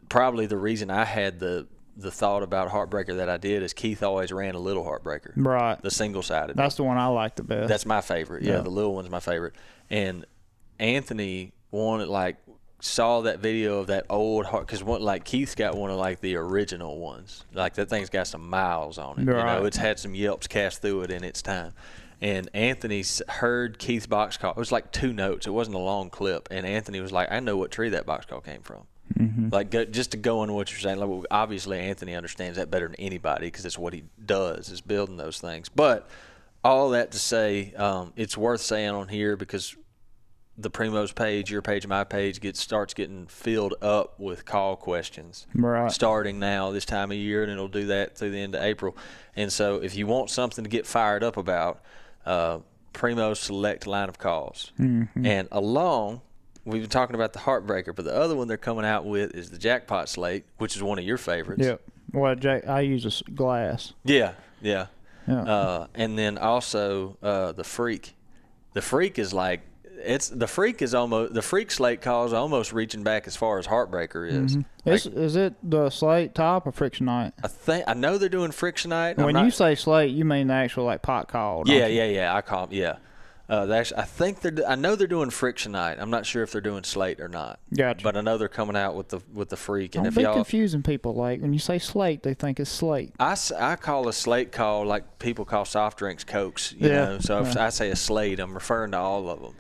Probably the reason I had the the thought about Heartbreaker that I did is Keith always ran a little Heartbreaker, Right. the single sided. That's the one I like the best. That's my favorite. Yeah, Yeah. the little one's my favorite. And Anthony wanted like saw that video of that old heart because one like Keith's got one of like the original ones. Like that thing's got some miles on it. You know, Right. it's had some yelps cast through it in its time. And Anthony heard Keith's box call. It was like two notes. It wasn't a long clip. And Anthony was like, "I know what tree that box call came from." Like go, just to go on what you're saying. Like, well, obviously, Anthony understands that better than anybody because it's what he does is building those things. But all that to say, um, it's worth saying on here because the Primos page, your page, my page gets starts getting filled up with call questions Right. starting now this time of year, and it'll do that through the end of April. And so, if you want something to get fired up about, uh, Primos select line of calls, and along. We've been talking about the Heartbreaker, but the other one they're coming out with is the Jackpot Slate, which is one of your favorites. Yep. Well, Jack, I use a glass. Yeah, yeah. Yeah. Uh, and then also uh, the freak. The freak is like it's the freak is almost the freak slate calls almost reaching back as far as heartbreaker is. Is, is it the slate top or frictionite? I think I know they're doing frictionite. When not- you say slate, you mean the actual like pot call. yeah, you? yeah, yeah, I call yeah. Uh, they actually, I think they're. I know they're doing frictionite. I'm not sure if they're doing slate or not. Gotcha. But I know they're coming out with the with the freak. And Don't if be y'all, confusing people. Like when you say slate, they think it's slate. I, I call a slate call like people call soft drinks cokes, you Yeah, know. So if yeah. I say a slate, I'm referring to all of them.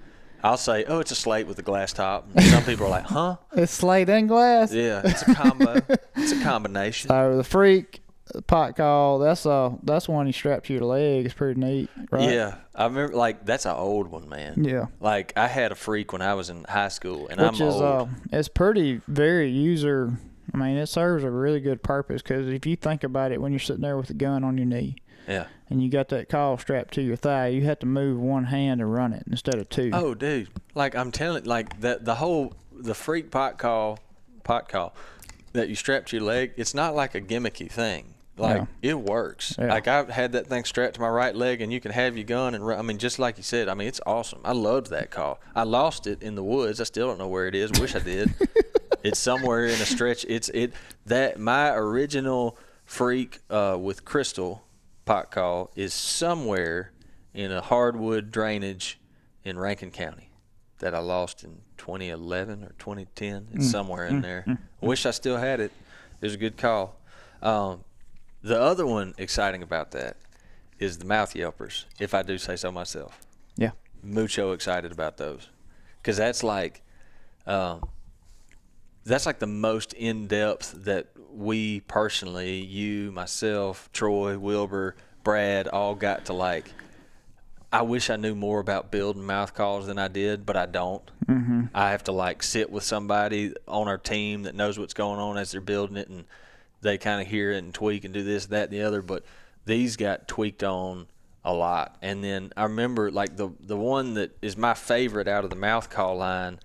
I'll say, oh, it's a slate with a glass top. And some people are like, huh? It's slate and glass. Yeah, it's a combo. it's a combination. So the freak pot call, that's uh that's one you strap to your leg. It's pretty neat, right? Yeah, I remember like that's an old one, man. Yeah. Like I had a freak when I was in high school, and Which I'm is old. uh, it's pretty very user. I mean, it serves a really good purpose because if you think about it, when you're sitting there with a gun on your knee yeah. and you got that call strapped to your thigh, you have to move one hand to run it instead of two. Oh, dude! Like I'm telling, like that the whole the freak pot call, pot call that you strap to your leg. It's not like a gimmicky thing. Like it works. Yeah. Like I've had that thing strapped to my right leg, and you can have your gun and run. I mean, just like you said. I mean, it's awesome. I loved that call. I lost it in the woods. I still don't know where it is. Wish I did. it's somewhere in a stretch. It's it that my original freak uh, with crystal pot call is somewhere in a hardwood drainage in Rankin County that I lost in 2011 or 2010. It's somewhere in there. I wish I still had it. It was a good call. Um, the other one exciting about that is the mouth yelpers, if I do say so myself. Yeah. Mucho excited about those because that's like, um, that's like the most in depth that we personally, you, myself, Troy, Wilbur, Brad, all got to like. I wish I knew more about building mouth calls than I did, but I don't. Mm-hmm. I have to like sit with somebody on our team that knows what's going on as they're building it, and they kind of hear it and tweak and do this, that, and the other. But these got tweaked on a lot. And then I remember like the the one that is my favorite out of the mouth call line,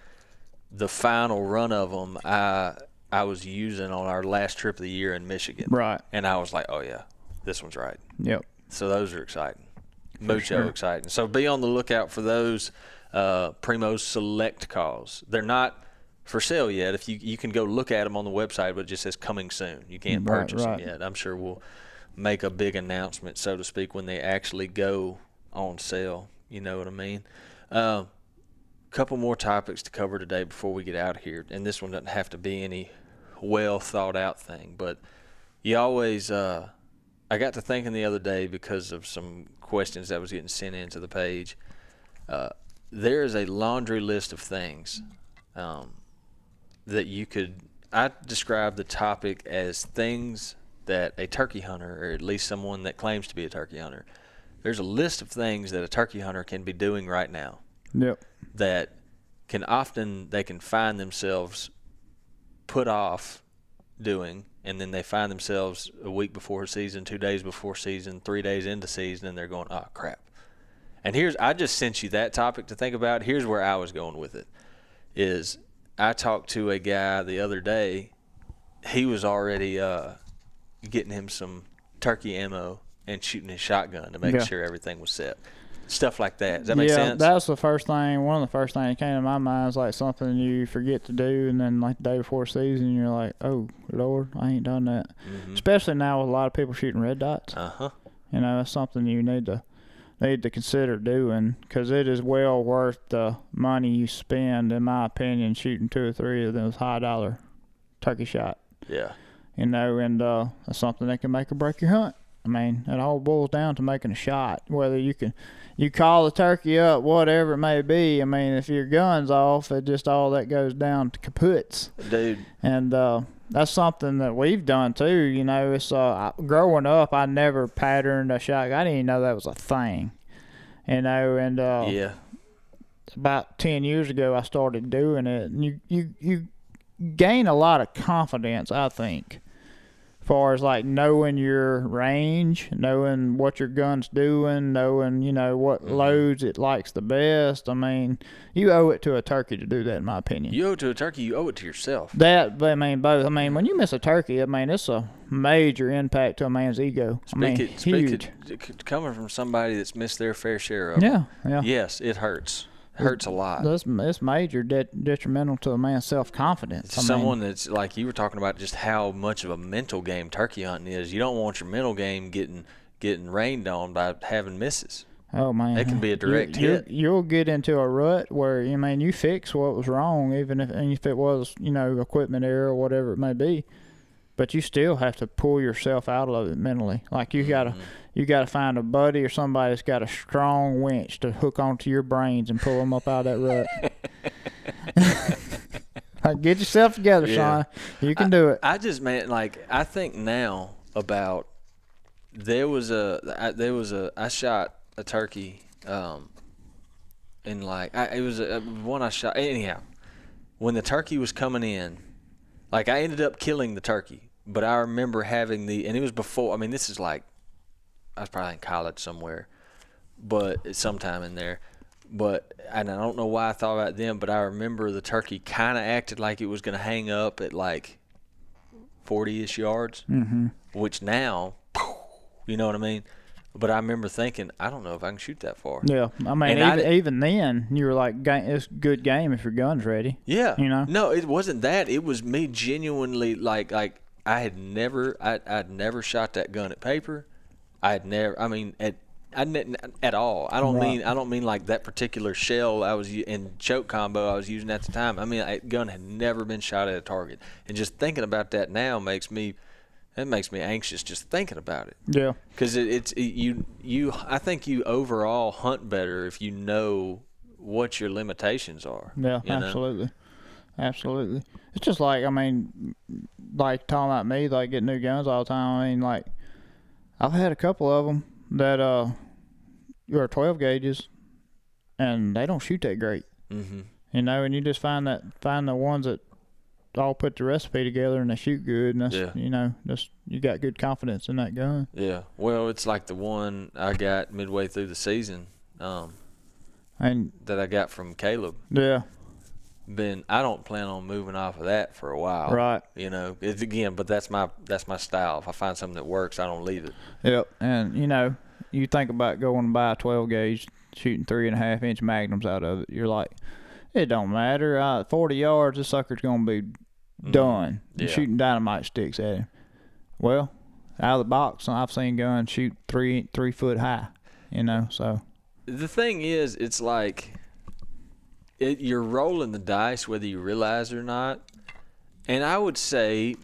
the final run of them. I I was using on our last trip of the year in Michigan, Right. and I was like, oh yeah, this one's right. Yep. So those are exciting. Mucho sure. exciting. So be on the lookout for those uh, Primos select calls. They're not for sale yet. If you you can go look at them on the website, but it just says coming soon. You can't Right, purchase right. them yet. I'm sure we'll make a big announcement, so to speak, when they actually go on sale. You know what I mean? A couple more topics to cover today before we get out of here, and this one doesn't have to be any well thought out thing, but you always. Uh, I got to thinking the other day because of some questions that was getting sent into the page. Uh, there is a laundry list of things um, that you could. I describe the topic as things that a turkey hunter, or at least someone that claims to be a turkey hunter, there's a list of things that a turkey hunter can be doing right now Yep. that can often they can find themselves put off doing and then they find themselves a week before season, two days before season, three days into season, and they're going, "Oh crap!" And here's I just sent you that topic to think about. Here's where I was going with it. Is I talked to a guy the other day. He was already uh, getting him some turkey ammo and shooting his shotgun to make Yeah. sure everything was set. Stuff like that. Does that make yeah, sense? that's the first thing. One of the first things that came to my mind is like something you forget to do, and then like the day before season, you're like, "Oh Lord, I ain't done that." Mhm. Especially now with a lot of people shooting red dots. Uh huh. You know, that's something you need to need to consider doing because it is well worth the money you spend, in my opinion, shooting two or three of those high dollar turkey shot. Yeah. You know, and uh, that's something that can make or break your hunt. I mean, it all boils down to making a shot. Whether you can, you call the turkey up, whatever it may be. I mean, if your gun's off, it just all that goes down to kaputs Dude, and uh, that's something that we've done too. You know, it's uh, growing up, I never patterned a shotgun. I didn't even know that was a thing. You know, and uh, yeah. about ten years ago, I started doing it. And you you you gain a lot of confidence, I think, far as like knowing your range, knowing what your gun's doing, knowing you know what Mhm. loads it likes the best. I mean, you owe it to a turkey to do that, in my opinion. You owe it to a turkey, you owe it to yourself. That, but I mean, both. I mean, when you miss a turkey, I mean, it's a major impact to a man's ego. I mean, it, speak huge. it, coming from somebody that's missed their fair share of. it. Yeah, yeah. Yes, it hurts. It hurts a lot. That's it's major de- detrimental to a man's self confidence. Someone that's like you were talking about, just how much of a mental game turkey hunting is. You don't want your mental game getting getting rained on by having misses. oh man, that can be a direct you, hit. You, will get into a rut where you mean you fix what was wrong, even if and if it was you know equipment error or whatever it may be, but you still have to pull yourself out of it mentally. Like you gotta Mm-hmm. you gotta find a buddy or somebody that's got a strong winch to hook onto your brains and pull them up out of that rut. like, get yourself together, Yeah. son. You can do it. I just man, like I think now about there was a I, there was a I shot a turkey, um, and like I, it was a, one I shot anyhow. When the turkey was coming in, like I ended up killing the turkey, but I remember having the and it was before. I mean, this is like I was probably in college somewhere, but sometime in there. But and I don't know why I thought about them, but I remember the turkey kind of acted like it was going to hang up at like 40ish yards, Mm-hmm. which now, you know what I mean. But I remember thinking, I don't know if I can shoot that far. Yeah, I mean, And I even, then, you were like, "Ga- "It's good game if your gun's ready." Yeah. You know? No, it wasn't that. It was me genuinely like like I had never I I'd never shot that gun at paper. I had never I mean at I didn't at all. I don't Right. mean I don't mean like that particular shell I was in choke combo I was using at the time. I mean that gun had never been shot at a target. And just thinking about that now makes me it makes me anxious just thinking about it. Yeah, Because it, it's it, you you I think you overall hunt better if you know what your limitations are. yeah, you know? absolutely, absolutely. It's just like I mean, like talking about me, like getting new guns all the time. I mean, like I've had a couple of them that uh, are 12 gauges, and they don't shoot that great. Mm-hmm. You know, and you just find that find the ones that all put the recipe together and they shoot good, and that's Yeah. you know, just you got good confidence in that gun. Yeah. Well, it's like the one I got midway through the season um, And that I got from Caleb. yeah, Been I don't plan on moving off of that for a while. right. You know, it's again, but that's my that's my style. If I find something that works, I don't leave it. Yep. And you know, you think about going to buy a 12 gauge, shooting three and a half inch magnums out of it. You're like, it don't matter. Uh, 40 yards, this sucker's gonna be done. You're Yeah. shooting dynamite sticks at him. Well, out of the box, I've seen guns shoot three three foot high. You know, so The thing is, it's like it, you're rolling the dice whether you realize it or not. And I would say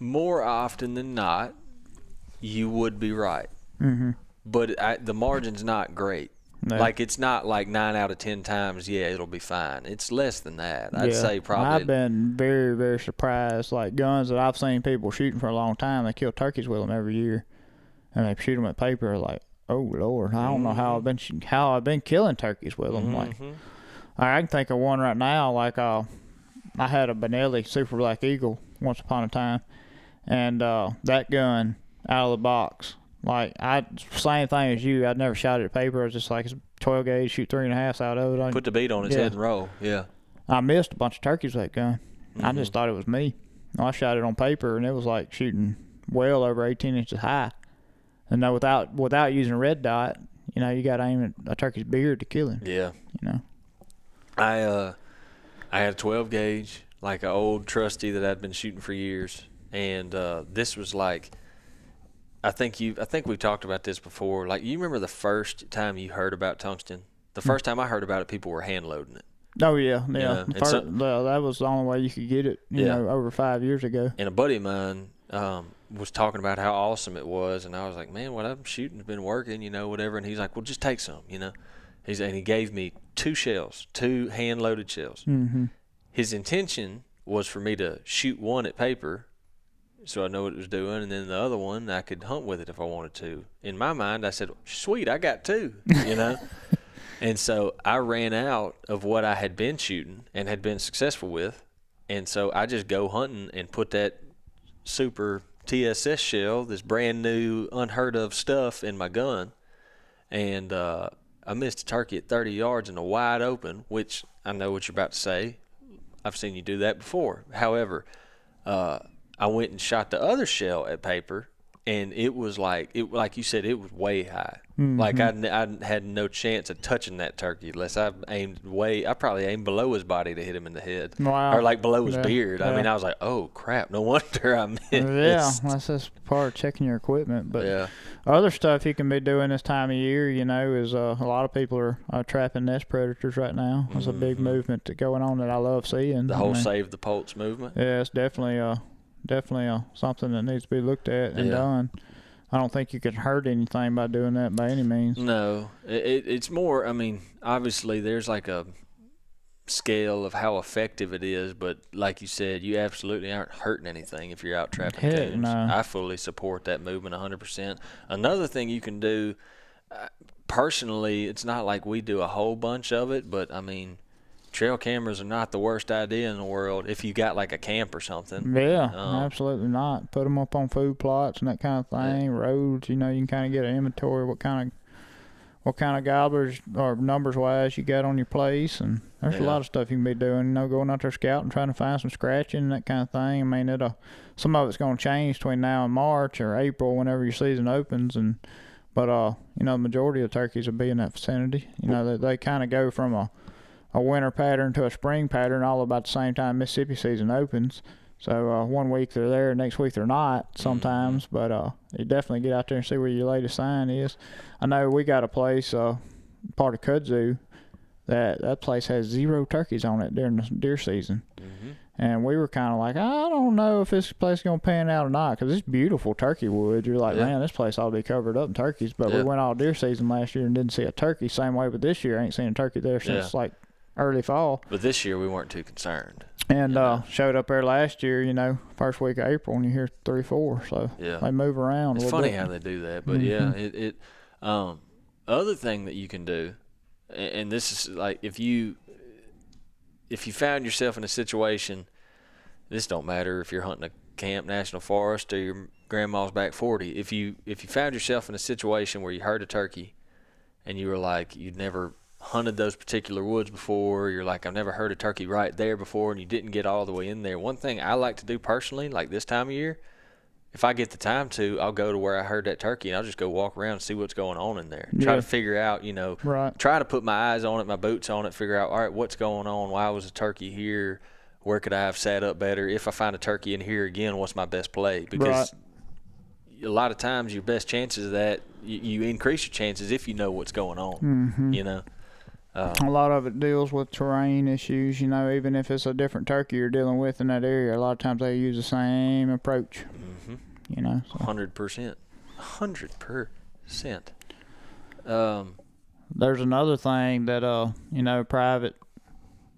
more often than not, you would be right. hmm But I, the margin's not great. Yeah. Like it's not like nine out of ten times. Yeah, it'll be fine. It's less than that. I'd Yeah. say probably. I've been very, very surprised. Like guns that I've seen people shooting for a long time, they kill turkeys with them every year, and they shoot them at paper. Like, oh lord, I don't know how I've been how I've been killing turkeys with them. Like, Mhm. I can think of one right now. Like, uh, I had a Benelli Super Black Eagle once upon a time, and uh, that gun out of the box. Like, I same thing as you. I'd never shot it at paper. I was just like, it's 12 gauge, shoot three and a half out of it. I, Put the bead on its Yeah. head and roll. Yeah. I missed a bunch of turkeys with that gun. I just Mm-hmm. thought it was me. I shot it on paper, and it was like shooting well over 18 inches high. And now without without using a red dot, you know, you got to aim at a turkey's beard to kill him. Yeah. You know. I uh, I had a 12 gauge, like an old trusty that I'd been shooting for years, and uh, this was like, I think you, I think we've talked about this before. Like, you remember the first time you heard about tungsten? The Hmm. first time I heard about it, people were hand loading it, Oh yeah, yeah. Yeah, The and fir- so- the- that was the only way you could get it. You Yeah. know, over five years ago. and a buddy of mine um, was talking about how awesome it was, and I was like, man, what I'm shooting's been working, you know, whatever. And he's like, well, just take some, you know. He's and he gave me two shells, two hand loaded shells. Mm-hmm. his intention was for me to shoot one at paper so I know what it was doing, and then the other one I could hunt with it if I wanted to. In my mind, I said, "Sweet, I got two, you know. and so I ran out of what I had been shooting and had been successful with, and so I just go hunting and put that super TSS shell, this brand new, unheard of stuff, in my gun, and uh, I missed a turkey at 30 yards in a wide open, which I know what you're about to say. I've seen you do that before. However, uh, I went and shot the other shell at paper, and it was like it like you said, it was way high. Like I, I had no chance of touching that turkey unless I aimed way. I probably aimed below his body to hit him in the head, Wow. or like below his Yeah, beard. I mean, I was like, oh crap, no wonder I missed. Yeah, that's just part of checking your equipment. But yeah, other stuff you can be doing this time of year, you know, is uh, a lot of people are uh, trapping nest predators right now. There's a big movement that going on that I love seeing. Mm-hmm. the I whole mean, save the Poults movement. Yeah, it's definitely uh definitely uh, something that needs to be looked at and Yeah. done. I don't think you can hurt anything by doing that by any means. No, it, it, it's more. I mean, obviously, there's like a scale of how effective it is, but like you said, you absolutely aren't hurting anything if you're out trapping Heck, no. I fully support that movement 100%. Another thing you can do, uh, personally, it's not like we do a whole bunch of it, but I mean, trail cameras are not the worst idea in the world if you got like a camp or something. Yeah, Um, absolutely not. Put them up on food plots and that kind of thing. Roads, you know, you can kind of get an inventory what kind of what kind of gobblers or numbers wise you got on your place, and there's a lot of stuff you can be doing. You know, going out there scouting, trying to find some scratching and that kind of thing. I mean, it'll some of it's going to change between now and March or April, whenever your season opens, and but uh, you know, the majority of turkeys will be in that vicinity. You know, they they kind of go from a a winter pattern to a spring pattern all about the same time Mississippi season opens. So uh, one week they're there, next week they're not sometimes. But uh, you definitely get out there and see where your latest sign is. I know we got a place, uh, part of Kudzu, that that place has zero turkeys on it during the deer season. hmm And we were kind of like, I don't know if this place is going to pan out or not because it's beautiful turkey wood. You're like, Yeah. man, this place ought to be covered up in turkeys. But we went all deer season last year and didn't see a turkey. Same way but this year. I ain't seen a turkey there since Yeah. like early fall. But this year we weren't too concerned. And Yeah. uh, showed up there last year, you know, first week of April, and you hear three, four. So Yeah. they move around. It's a funny bit. how they do that, but yeah, Mhm. it, it um other thing that you can do, and this is like if you if you found yourself in a situation, this don't matter if you're hunting a camp national forest or your grandma's back forty. If you if you found yourself in a situation where you heard a turkey, and you were like you'd never hunted those particular woods before, you're like I've never heard a turkey right there before, and you didn't get all the way in there. One thing I like to do personally, like this time of year, if I get the time to, I'll go to where I heard that turkey and I'll just go walk around and see what's going on in there. Try to figure out, you know, Right. try to put my eyes on it, my boots on it, figure out, all right, what's going on? Why was a turkey here? Where could I have sat up better? If I find a turkey in here again, what's my best play? Because a lot of times your best chances of that, you, you increase your chances if you know what's going on, hmm you know? Uh, A lot of it deals with terrain issues. You know, even if it's a different turkey you're dealing with in that area, a lot of times they use the same approach. mhm. You know, so Hundred percent, hundred percent. Um, there's another thing that uh you know private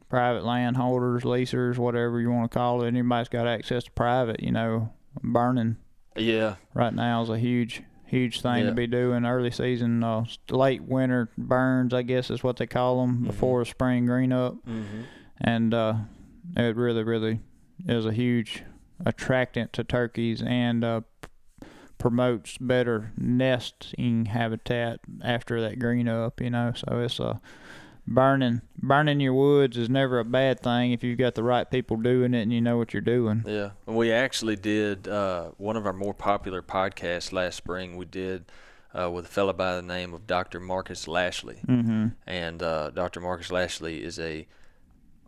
private landholders, leasers, whatever you want to call it, anybody's got access to private. You know, burning Yeah. right now is a huge huge thing Yeah. to be doing early season uh late winter burns i guess is what they call them Mm-hmm. before spring green up Mm-hmm. and uh it really really is a huge attractant to turkeys and uh p- promotes better nesting habitat after that green up you know so it's a burning burning your woods is never a bad thing if you've got the right people doing it and you know what you're doing Yeah, we actually did uh, one of our more popular podcasts last spring. We did uh, with a fellow by the name of Dr. Marcus Lashley, mm-hmm and uh, Dr. Marcus Lashley is a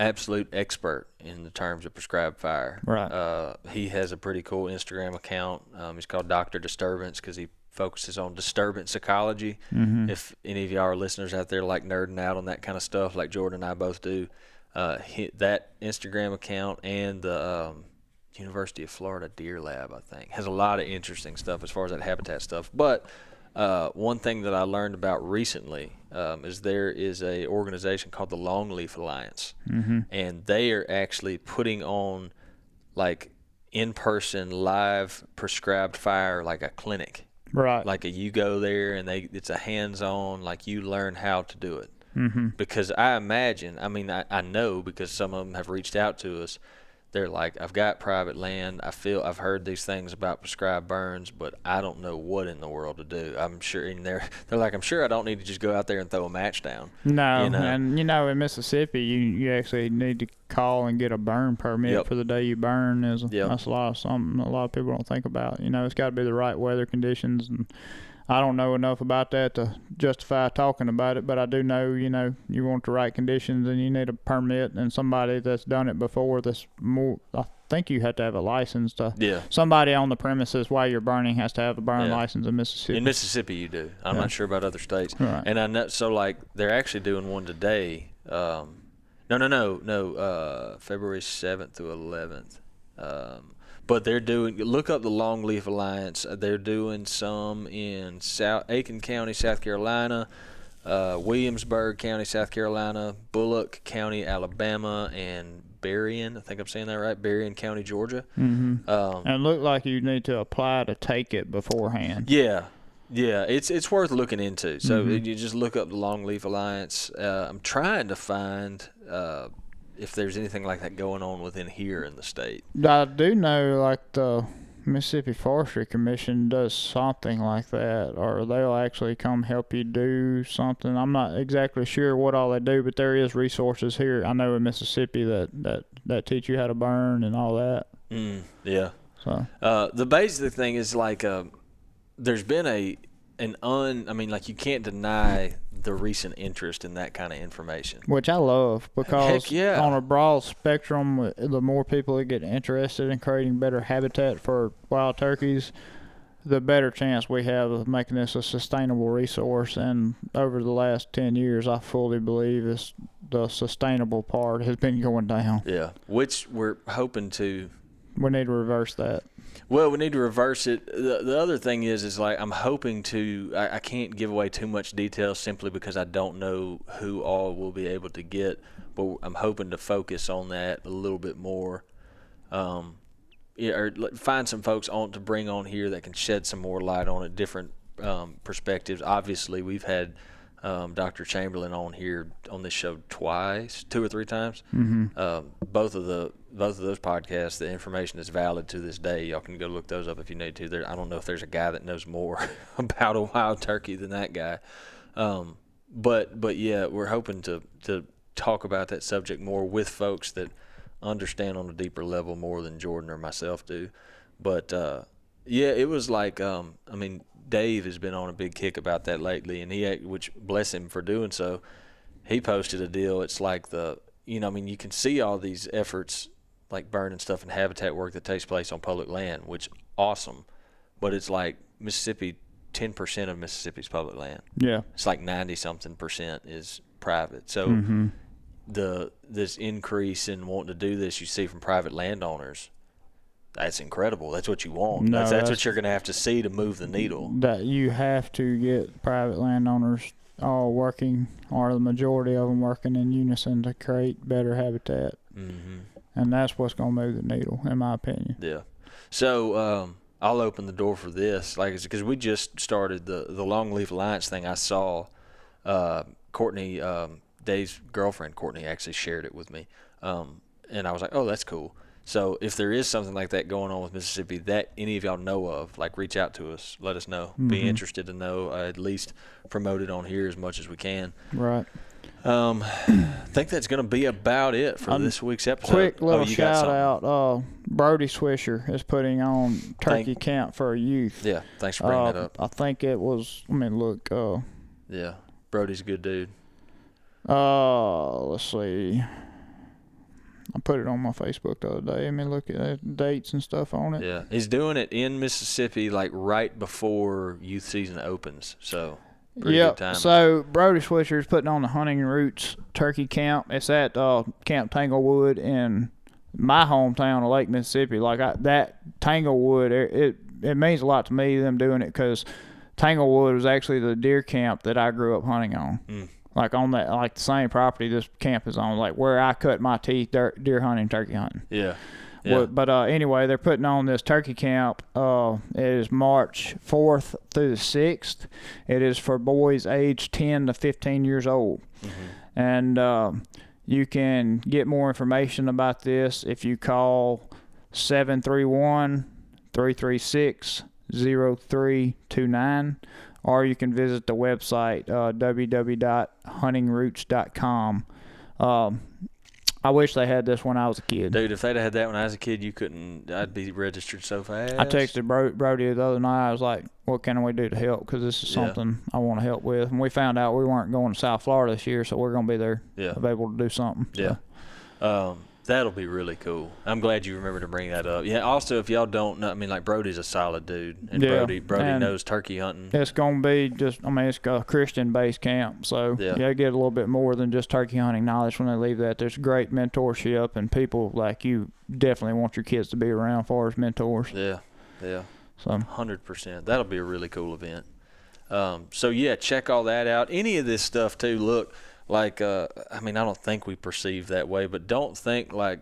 absolute expert in the terms of prescribed fire. Right. Uh, he has a pretty cool Instagram account. Um, he's called Doctor Disturbance because he focuses on disturbance ecology. Mm-hmm. If any of y'all are listeners out there like nerding out on that kind of stuff, like Jordan and I both do, uh, that Instagram account and the um, University of Florida Deer Lab, I think, has a lot of interesting stuff as far as that habitat stuff. But uh, one thing that I learned about recently um, is there is a organization called the Longleaf Alliance, Mm-hmm. and they are actually putting on like in-person live prescribed fire, like a clinic right. Like a, you go there and they it's a hands-on like you learn how to do it. Mm-hmm. Because i imagine i mean I, I know because some of them have reached out to us they're like i've got private land i feel i've heard these things about prescribed burns but i don't know what in the world to do i'm sure and they're they're like i'm sure i don't need to just go out there and throw a match down No, you know? and you know in Mississippi, you you actually need to call and get a burn permit Yep. for the day you burn. Is Yep. that's a lot of something a lot of people don't think about. You know, it's got to be the right weather conditions, and I don't know enough about that to justify talking about it. But I do know, you know, you want the right conditions, and you need a permit and somebody that's done it before. That's more. I think you have to have a license to. yeah Somebody on the premises while you're burning has to have a burn Yeah. license in Mississippi. in mississippi you do i'm Yeah. not sure about other states Right. And I know, so like they're actually doing one today. Um, no, no, no, no. Uh, February seventh through eleventh. Um, but they're doing. Look up the Longleaf Alliance. Uh, They're doing some in South Aiken County, South Carolina, uh, Williamsburg County, South Carolina, Bullock County, Alabama, and Berrien. I think I'm saying that right. Berrien County, Georgia. mm-hmm. Um, And look like you need to apply to take it beforehand. Yeah, yeah, it's it's worth looking into. So Mhm. you just look up the Longleaf Alliance. Uh, I'm trying to find uh, if there's anything like that going on within here in the state. I do know, like the Mississippi Forestry Commission does something like that, or they'll actually come help you do something. I'm not exactly sure what all they do, but there is resources here. I know in Mississippi that that that teach you how to burn and all that. Mm, yeah. So Uh, the basic thing is like uh, there's been a an un. I mean, like you can't deny the recent interest in that kind of information. which I love because yeah. on a broad spectrum, the more people that get interested in creating better habitat for wild turkeys, the better chance we have of making this a sustainable resource. And over the last ten years, I fully believe this the sustainable part has been going down. Yeah, which we're hoping to We need to reverse that. Well, we need to reverse it. The, the other thing is, is like I'm hoping to. I, I can't give away too much detail simply because I don't know who all we'll be able to get. But I'm hoping to focus on that a little bit more. Um, yeah, or find some folks on to bring on here that can shed some more light on it, different um, perspectives. Obviously, we've had um, Dr. Chamberlain on here on this show twice, two or three times. Mm-hmm. Um, both of the both of those podcasts, the information is valid to this day. Y'all can go look those up if you need to. There, I don't know if there's a guy that knows more about a wild turkey than that guy. Um, but but yeah, we're hoping to to talk about that subject more with folks that understand on a deeper level more than Jordan or myself do. But uh, yeah, it was like um, I mean, Dave has been on a big kick about that lately, and he which bless him for doing so. He posted a deal. It's like the you know I mean you can see all these efforts like burning stuff and habitat work that takes place on public land, which awesome. But it's like Mississippi, ten percent of Mississippi's public land. Yeah. It's like ninety something percent is private. So Mm-hmm. the this increase in wanting to do this you see from private landowners, that's incredible. That's what you want. No, that's, that's that's- what you're going to have to see to move the needle. That you have to get private landowners all working, or the majority of them working in unison to create better habitat, Mm-hmm. and that's what's gonna move the needle, in my opinion. Yeah. So um, I'll open the door for this, like, because we just started the the Longleaf Alliance thing. I saw uh, Courtney, um, Dave's girlfriend, Courtney, actually shared it with me, um, and I was like, oh, that's cool. So if there is something like that going on with Mississippi that any of y'all know of, like reach out to us, let us know. Be Mhm. interested to know. Uh, at least promote it on here as much as we can. Right. Um, I think that's going to be about it for Um, this week's episode. Quick Oh, little got shout out. Uh, Brody Swisher is putting on turkey Thank- camp for youth. Yeah, thanks for bringing Uh, that up. I think it was. I mean, look. Uh, Yeah, Brody's a good dude. uh, let's see. I put it on my Facebook the other day. I mean, look at the dates and stuff on it. Yeah, he's doing it in Mississippi, like right before youth season opens. So, Yeah. So Brody Swisher is putting on the Hunting Roots Turkey Camp. It's at uh, Camp Tanglewood in my hometown of Lake Mississippi. Like I, that Tanglewood, it, it it means a lot to me them doing it because Tanglewood was actually the deer camp that I grew up hunting on. Mm. Like on that, like the same property this camp is on, like where I cut my teeth deer, deer hunting, turkey hunting. yeah, yeah, Well, but uh, anyway, they're putting on this turkey camp. Uh, it is March 4th through the 6th. It is for boys aged 10 to 15 years old. Mhm. And um, you can get more information about this if you call 731 336 0329, or you can visit the website uh, www.huntingroots.com. Um, I wish they had this when I was a kid. dude. If they'd have had that when I was a kid, you couldn't. I'd be registered so fast. I texted Bro- Brody the other night. I was like, "What can we do to help? Because this is Yeah. something I want to help with." And we found out we weren't going to South Florida this year, so we're going to be there, Yeah, available to do something. So, yeah. Um, that'll be really cool. I'm glad you remember to bring that up. Yeah. Also, if y'all don't know, I mean, like Brody's a solid dude, and Yeah, Brody Brody and- knows turkey hunting. It's going to be just, I mean, it's a Christian based camp. So, Yeah. yeah. you get a little bit more than just turkey hunting knowledge when they leave that. There's great mentorship, and people like you definitely want your kids to be around for as mentors. Yeah, yeah. So, Hundred percent. That'll be a really cool event. Um, so yeah, check all that out. Any of this stuff too. Look, like uh, I mean, I don't think we perceive that way, but don't think like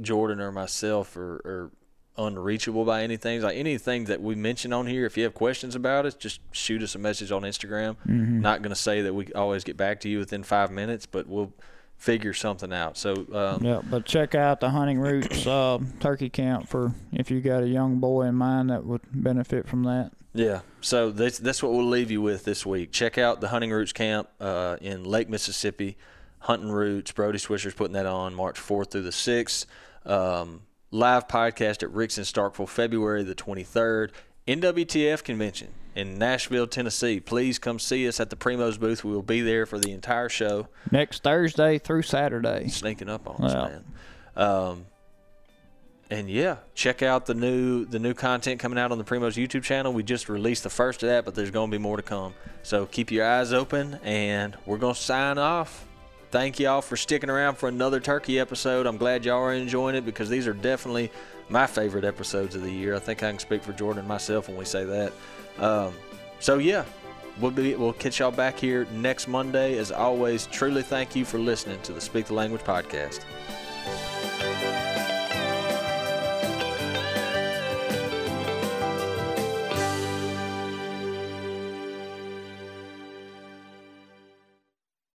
Jordan or myself are, are unreachable by anything. Like anything that we mention on here, if you have questions about it, just shoot us a message on Instagram. mhm. Not going to say that we always get back to you within five minutes, but we'll figure something out. So um, Yeah, but check out the Hunting Roots uh, turkey camp for if you got a young boy in mind that would benefit from that. Yeah. So that's that's what we'll leave you with this week. Check out the Hunting Roots Camp uh, in Lake Mississippi. Hunting Roots. Brody Swisher's putting that on March 4th through the 6th. Um, live podcast at Rick's in Starkville, February the 23rd. NWTF convention in Nashville, Tennessee. Please come see us at the Primos booth. We will be there for the entire show. Next Thursday through Saturday. Sneaking up on us, man. Um, and yeah, check out the new the new content coming out on the Primos YouTube channel. We just released the first of that, but there's going to be more to come. So keep your eyes open, and we're going to sign off. Thank y'all for sticking around for another turkey episode. I'm glad y'all are enjoying it because these are definitely my favorite episodes of the year. I think I can speak for Jordan and myself when we say that. Um, so yeah, we'll be we'll catch y'all back here next Monday. As always, truly thank you for listening to the Speak the Language podcast.